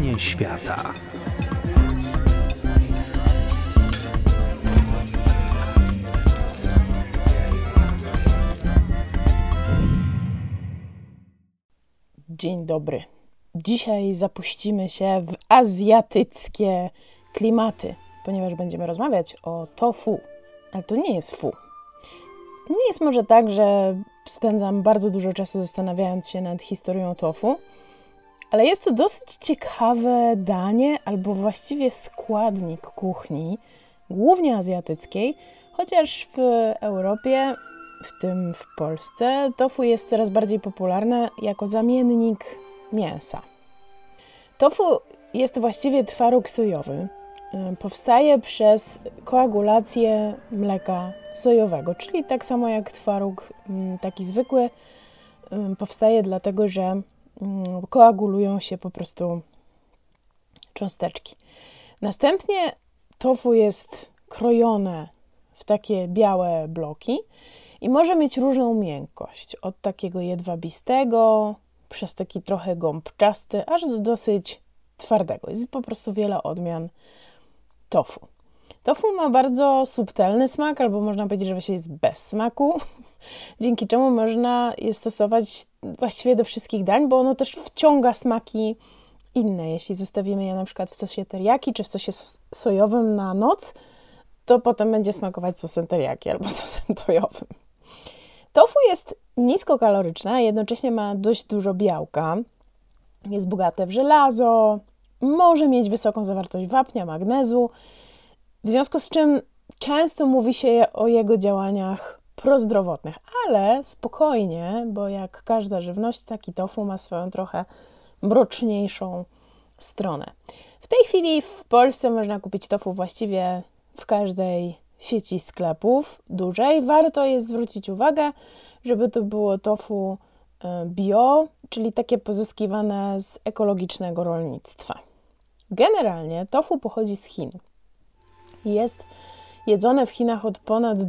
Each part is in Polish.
kuchnię świata. Dzień dobry. Dzisiaj zapuścimy się w azjatyckie klimaty, ponieważ będziemy rozmawiać o tofu. Ale to nie jest fu. Nie jest może tak, że spędzam bardzo dużo czasu zastanawiając się nad historią tofu, ale jest to dosyć ciekawe danie, albo właściwie składnik kuchni, głównie azjatyckiej, chociaż w Europie, w tym w Polsce, tofu jest coraz bardziej popularne jako zamiennik mięsa. Tofu jest właściwie twaróg sojowy. Powstaje przez koagulację mleka sojowego, czyli tak samo jak twaróg taki zwykły, powstaje dlatego, że koagulują się po prostu cząsteczki. Następnie tofu jest krojone w takie białe bloki i może mieć różną miękkość. Od takiego jedwabistego, przez taki trochę gąbczasty, aż do dosyć twardego. Jest po prostu wiele odmian tofu. Tofu ma bardzo subtelny smak, albo można powiedzieć, że jest bez smaku, dzięki czemu można je stosować właściwie do wszystkich dań, bo ono też wciąga smaki inne. Jeśli zostawimy je na przykład w sosie teriyaki czy w sosie sojowym na noc, to potem będzie smakować sosem teriyaki albo sosem tojowym. Tofu jest niskokaloryczne, a jednocześnie ma dość dużo białka. Jest bogate w żelazo, może mieć wysoką zawartość wapnia, magnezu, w związku z czym często mówi się o jego działaniach prozdrowotnych, ale spokojnie, bo jak każda żywność, taki tofu ma swoją trochę mroczniejszą stronę. W tej chwili w Polsce można kupić tofu właściwie w każdej sieci sklepów dużej. Warto jest zwrócić uwagę, żeby to było tofu e, bio, czyli takie pozyskiwane z ekologicznego rolnictwa. Generalnie tofu pochodzi z Chin. Jest jedzone w Chinach od ponad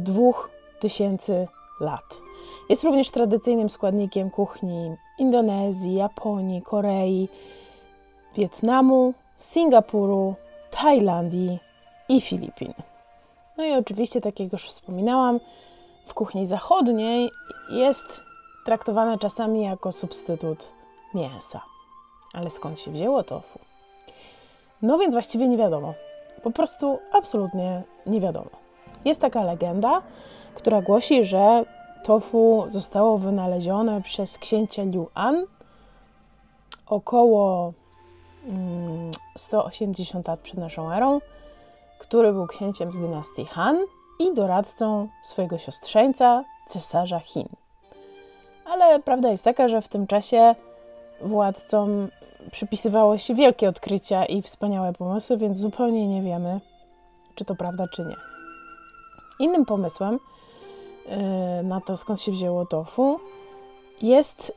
2000 lat. Jest również tradycyjnym składnikiem kuchni Indonezji, Japonii, Korei, Wietnamu, Singapuru, Tajlandii i Filipin. No i oczywiście, tak jak już wspominałam, w kuchni zachodniej jest traktowane czasami jako substytut mięsa. Ale skąd się wzięło tofu? No więc właściwie nie wiadomo. Po prostu absolutnie nie wiadomo. Jest taka legenda, która głosi, że tofu zostało wynalezione przez księcia Liu An około 180 mm, lat przed naszą erą, który był księciem z dynastii Han i doradcą swojego siostrzeńca, cesarza Chin. Ale prawda jest taka, że w tym czasie władcom przypisywało się wielkie odkrycia i wspaniałe pomysły, więc zupełnie nie wiemy, czy to prawda, czy nie. Innym pomysłem na to, skąd się wzięło tofu, jest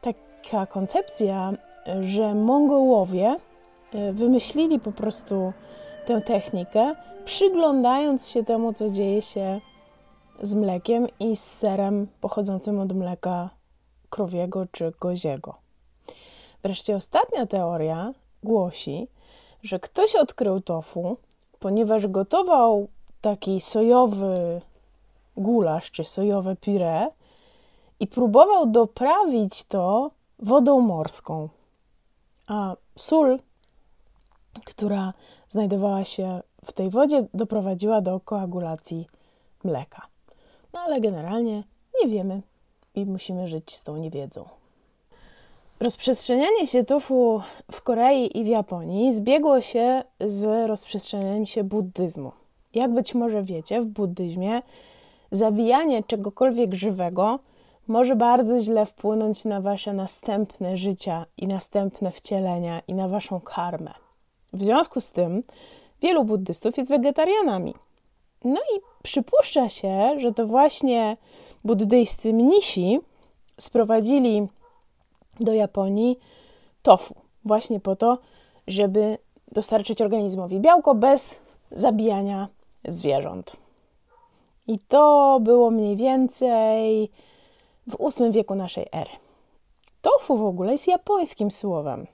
taka koncepcja, że Mongołowie yy, wymyślili po prostu tę technikę, przyglądając się temu, co dzieje się z mlekiem i z serem pochodzącym od mleka krowiego czy koziego. Wreszcie ostatnia teoria głosi, że ktoś odkrył tofu, ponieważ gotował taki sojowy gulasz czy sojowe puree i próbował doprawić to wodą morską. A sól, która znajdowała się w tej wodzie, doprowadziła do koagulacji mleka. No ale generalnie nie wiemy i musimy żyć z tą niewiedzą. Rozprzestrzenianie się tofu w Korei i w Japonii zbiegło się z rozprzestrzenianiem się buddyzmu. Jak być może wiecie, w buddyzmie zabijanie czegokolwiek żywego może bardzo źle wpłynąć na wasze następne życia i następne wcielenia i na waszą karmę. W związku z tym wielu buddystów jest wegetarianami. No i przypuszcza się, że to właśnie buddyjscy mnisi sprowadzili do Japonii tofu, właśnie po to, żeby dostarczyć organizmowi białko bez zabijania zwierząt. I to było mniej więcej w VIII wieku naszej ery. Tofu w ogóle jest japońskim słowem.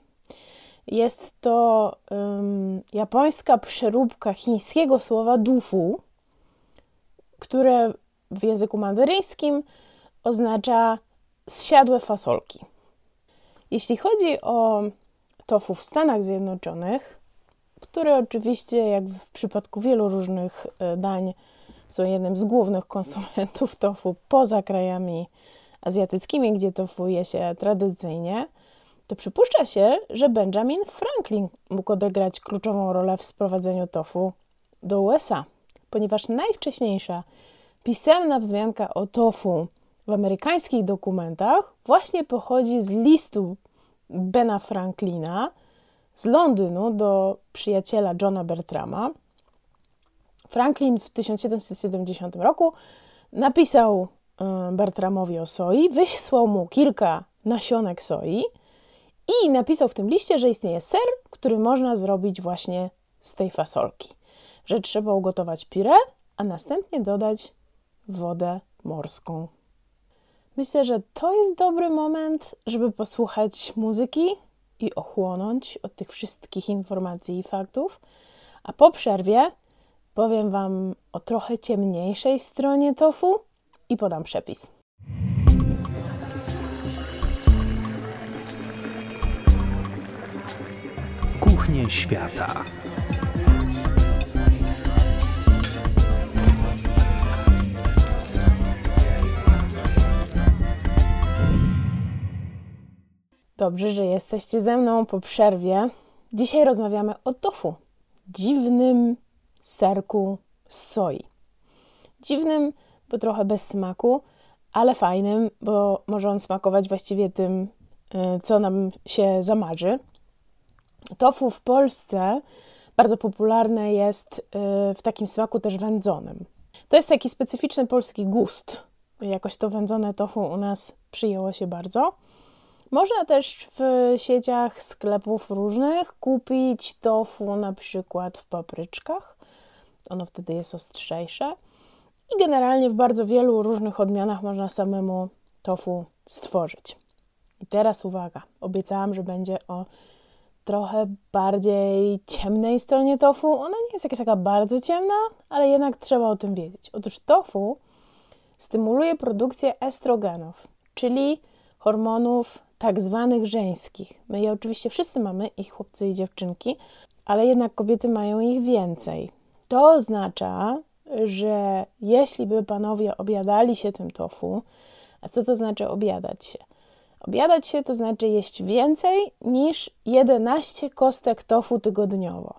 Jest to um, japońska przeróbka chińskiego słowa dufu, które w języku mandaryńskim oznacza zsiadłe fasolki. Jeśli chodzi o tofu w Stanach Zjednoczonych, które oczywiście, jak w przypadku wielu różnych e, dań, są jednym z głównych konsumentów tofu poza krajami azjatyckimi, gdzie tofu je się tradycyjnie, to przypuszcza się, że Benjamin Franklin mógł odegrać kluczową rolę w sprowadzeniu tofu do USA, ponieważ najwcześniejsza pisemna wzmianka o tofu w amerykańskich dokumentach właśnie pochodzi z listu Bena Franklina z Londynu do przyjaciela Johna Bertrama. Franklin w 1770 roku napisał e, Bertramowi o soi, wysłał mu kilka nasionek soi i napisał w tym liście, że istnieje ser, który można zrobić właśnie z tej fasolki. Że trzeba ugotować pire, a następnie dodać wodę morską. Myślę, że to jest dobry moment, żeby posłuchać muzyki i ochłonąć od tych wszystkich informacji i faktów. A po przerwie powiem Wam o trochę ciemniejszej stronie tofu i podam przepis. Kuchnie świata. Dobrze, że jesteście ze mną po przerwie. Dzisiaj rozmawiamy o tofu, dziwnym serku z soi. Dziwnym, bo trochę bez smaku, ale fajnym, bo może on smakować właściwie tym, y, co nam się zamarzy. Tofu w Polsce bardzo popularne jest y, w takim smaku też wędzonym. To jest taki specyficzny polski gust. Jakoś to wędzone tofu u nas przyjęło się bardzo. Można też w sieciach sklepów różnych kupić tofu na przykład w papryczkach. Ono wtedy jest ostrzejsze. I generalnie w bardzo wielu różnych odmianach można samemu tofu stworzyć. I teraz uwaga, obiecałam, że będzie o trochę bardziej ciemnej stronie tofu. Ona nie jest jakaś taka bardzo ciemna, ale jednak trzeba o tym wiedzieć. Otóż tofu stymuluje produkcję estrogenów, czyli hormonów tak zwanych żeńskich. My je oczywiście wszyscy mamy, i chłopcy, i dziewczynki, ale jednak kobiety mają ich więcej. To oznacza, że jeśli by panowie obiadali się tym tofu, a co to znaczy obiadać się? Obiadać się to znaczy jeść więcej niż 11 kostek tofu tygodniowo.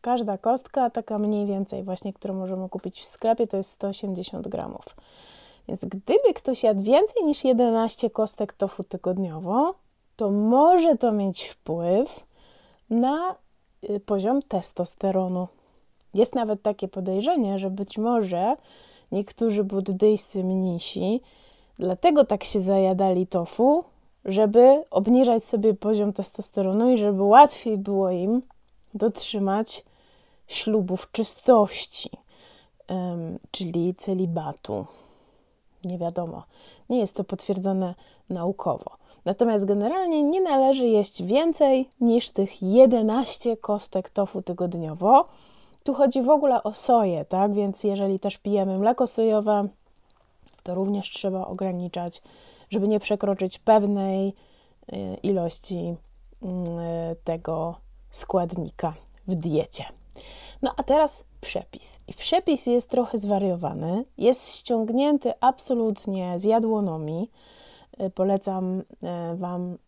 Każda kostka, taka mniej więcej, właśnie, którą możemy kupić w sklepie, to jest 180 gramów. Więc gdyby ktoś jadł więcej niż 11 kostek tofu tygodniowo, to może to mieć wpływ na y, poziom testosteronu. Jest nawet takie podejrzenie, że być może niektórzy buddyjscy mnisi dlatego tak się zajadali tofu, żeby obniżać sobie poziom testosteronu i żeby łatwiej było im dotrzymać ślubów czystości, czyli celibatu. Nie wiadomo. Nie jest to potwierdzone naukowo. Natomiast generalnie nie należy jeść więcej niż tych 11 kostek tofu tygodniowo. Tu chodzi w ogóle o soję, tak? Więc jeżeli też pijemy mleko sojowe, to również trzeba ograniczać, żeby nie przekroczyć pewnej y, ilości mm, tego składnika w diecie. No a teraz przepis. I przepis jest trochę zwariowany, jest ściągnięty absolutnie z jadłonomii. Y, polecam y, Wam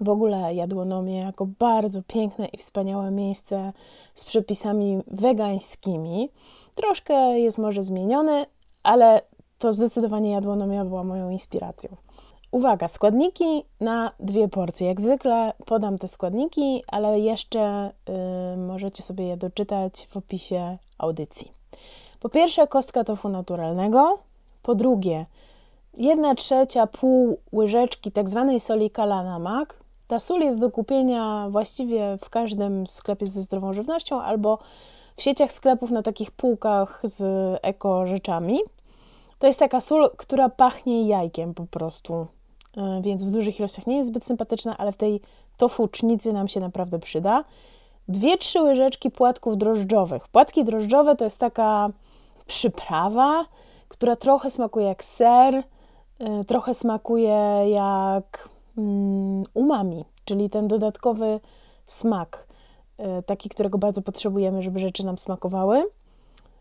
w ogóle jadłonomię jako bardzo piękne i wspaniałe miejsce z przepisami wegańskimi. Troszkę jest może zmieniony, ale to zdecydowanie jadłonomia była moją inspiracją. Uwaga, składniki na dwie porcje. Jak zwykle podam te składniki, ale jeszcze y, możecie sobie je doczytać w opisie audycji. Po pierwsze, kostka tofu naturalnego. Po drugie, 1 trzecia pół łyżeczki tak zwanej soli kalanamak. Ta sól jest do kupienia właściwie w każdym sklepie ze zdrową żywnością albo w sieciach sklepów na takich półkach z eko rzeczami. To jest taka sól, która pachnie jajkiem po prostu e, więc w dużych ilościach nie jest zbyt sympatyczna, ale w tej tofucznicy nam się naprawdę przyda. Dwie, trzy łyżeczki płatków drożdżowych. Płatki drożdżowe to jest taka przyprawa, która trochę smakuje jak ser, y, trochę smakuje jak umami, czyli ten dodatkowy smak, y, taki, którego bardzo potrzebujemy, żeby rzeczy nam smakowały.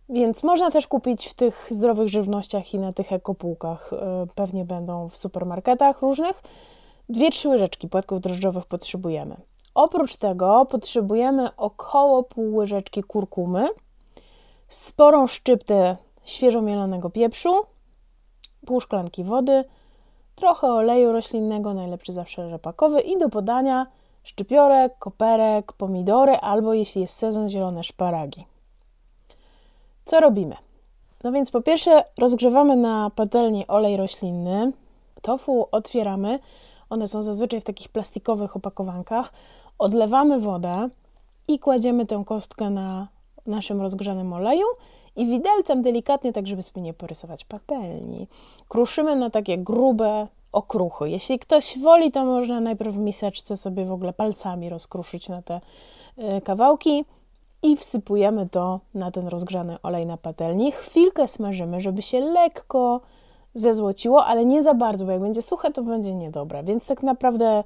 Więc można też kupić w tych zdrowych żywnościach i na tych ekopółkach. Y, Pewnie będą w supermarketach różnych. Dwie, trzy łyżeczki płatków drożdżowych potrzebujemy. Oprócz tego potrzebujemy około pół łyżeczki kurkumy, sporą szczyptę świeżo mielonego pieprzu, pół szklanki wody, trochę oleju roślinnego, najlepszy zawsze rzepakowy i do podania szczypiorek, koperek, pomidory albo jeśli jest sezon zielone szparagi. Co robimy? No więc po pierwsze rozgrzewamy na patelni olej roślinny. Tofu otwieramy. One są zazwyczaj w takich plastikowych opakowankach. Odlewamy wodę i kładziemy tę kostkę na naszym rozgrzanym oleju i widelcem delikatnie, tak żeby sobie nie porysować patelni, kruszymy na takie grube okruchy. Jeśli ktoś woli, to można najpierw w miseczce sobie w ogóle palcami rozkruszyć na te y, kawałki i wsypujemy to na ten rozgrzany olej na patelni. Chwilkę smażymy, żeby się lekko zezłociło, ale nie za bardzo, bo jak będzie suche, to będzie niedobre. Więc tak naprawdę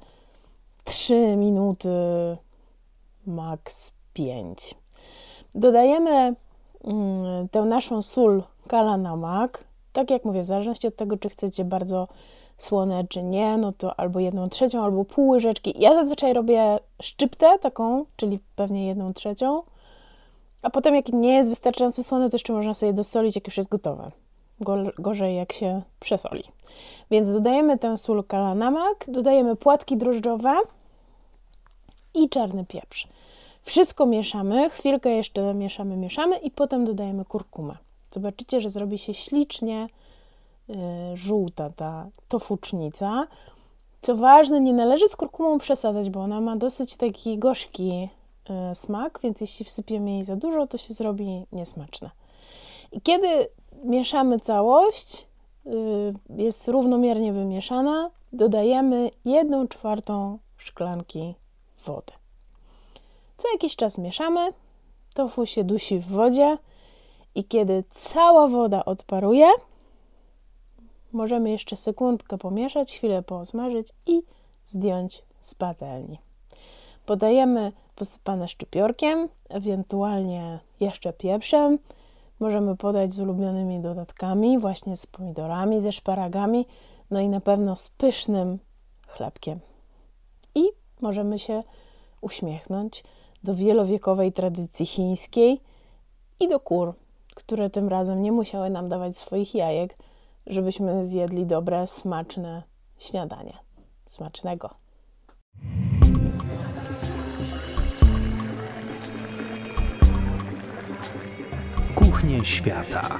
3 minuty, maks 5. Dodajemy tę naszą sól kalanamak. Tak jak mówię, w zależności od tego, czy chcecie bardzo słone, czy nie, no to albo jedną trzecią, albo pół łyżeczki. Ja zazwyczaj robię szczyptę taką, czyli pewnie jedną trzecią. A potem, jak nie jest wystarczająco słone, to jeszcze można sobie dosolić, jak już jest gotowe. Gor- Gorzej, jak się przesoli. Więc dodajemy tę sól kalanamak, dodajemy płatki drożdżowe i czarny pieprz. Wszystko mieszamy, chwilkę jeszcze mieszamy, mieszamy i potem dodajemy kurkumę. Zobaczycie, że zrobi się ślicznie y, żółta ta tofucznica. Co ważne, nie należy z kurkumą przesadzać, bo ona ma dosyć taki gorzki y, smak, więc jeśli wsypiemy jej za dużo, to się zrobi niesmaczne. I kiedy mieszamy całość, y, jest równomiernie wymieszana, dodajemy 1 czwartą szklanki wody. Co jakiś czas mieszamy, tofu się dusi w wodzie i kiedy cała woda odparuje, możemy jeszcze sekundkę pomieszać, chwilę posmażyć i zdjąć z patelni. Podajemy posypane szczypiorkiem, ewentualnie jeszcze pieprzem. Możemy podać z ulubionymi dodatkami, właśnie z pomidorami, ze szparagami, no i na pewno z pysznym chlebkiem. I możemy się uśmiechnąć do wielowiekowej tradycji chińskiej i do kur, które tym razem nie musiały nam dawać swoich jajek, żebyśmy zjedli dobre, smaczne śniadanie. Smacznego. Kuchnie świata.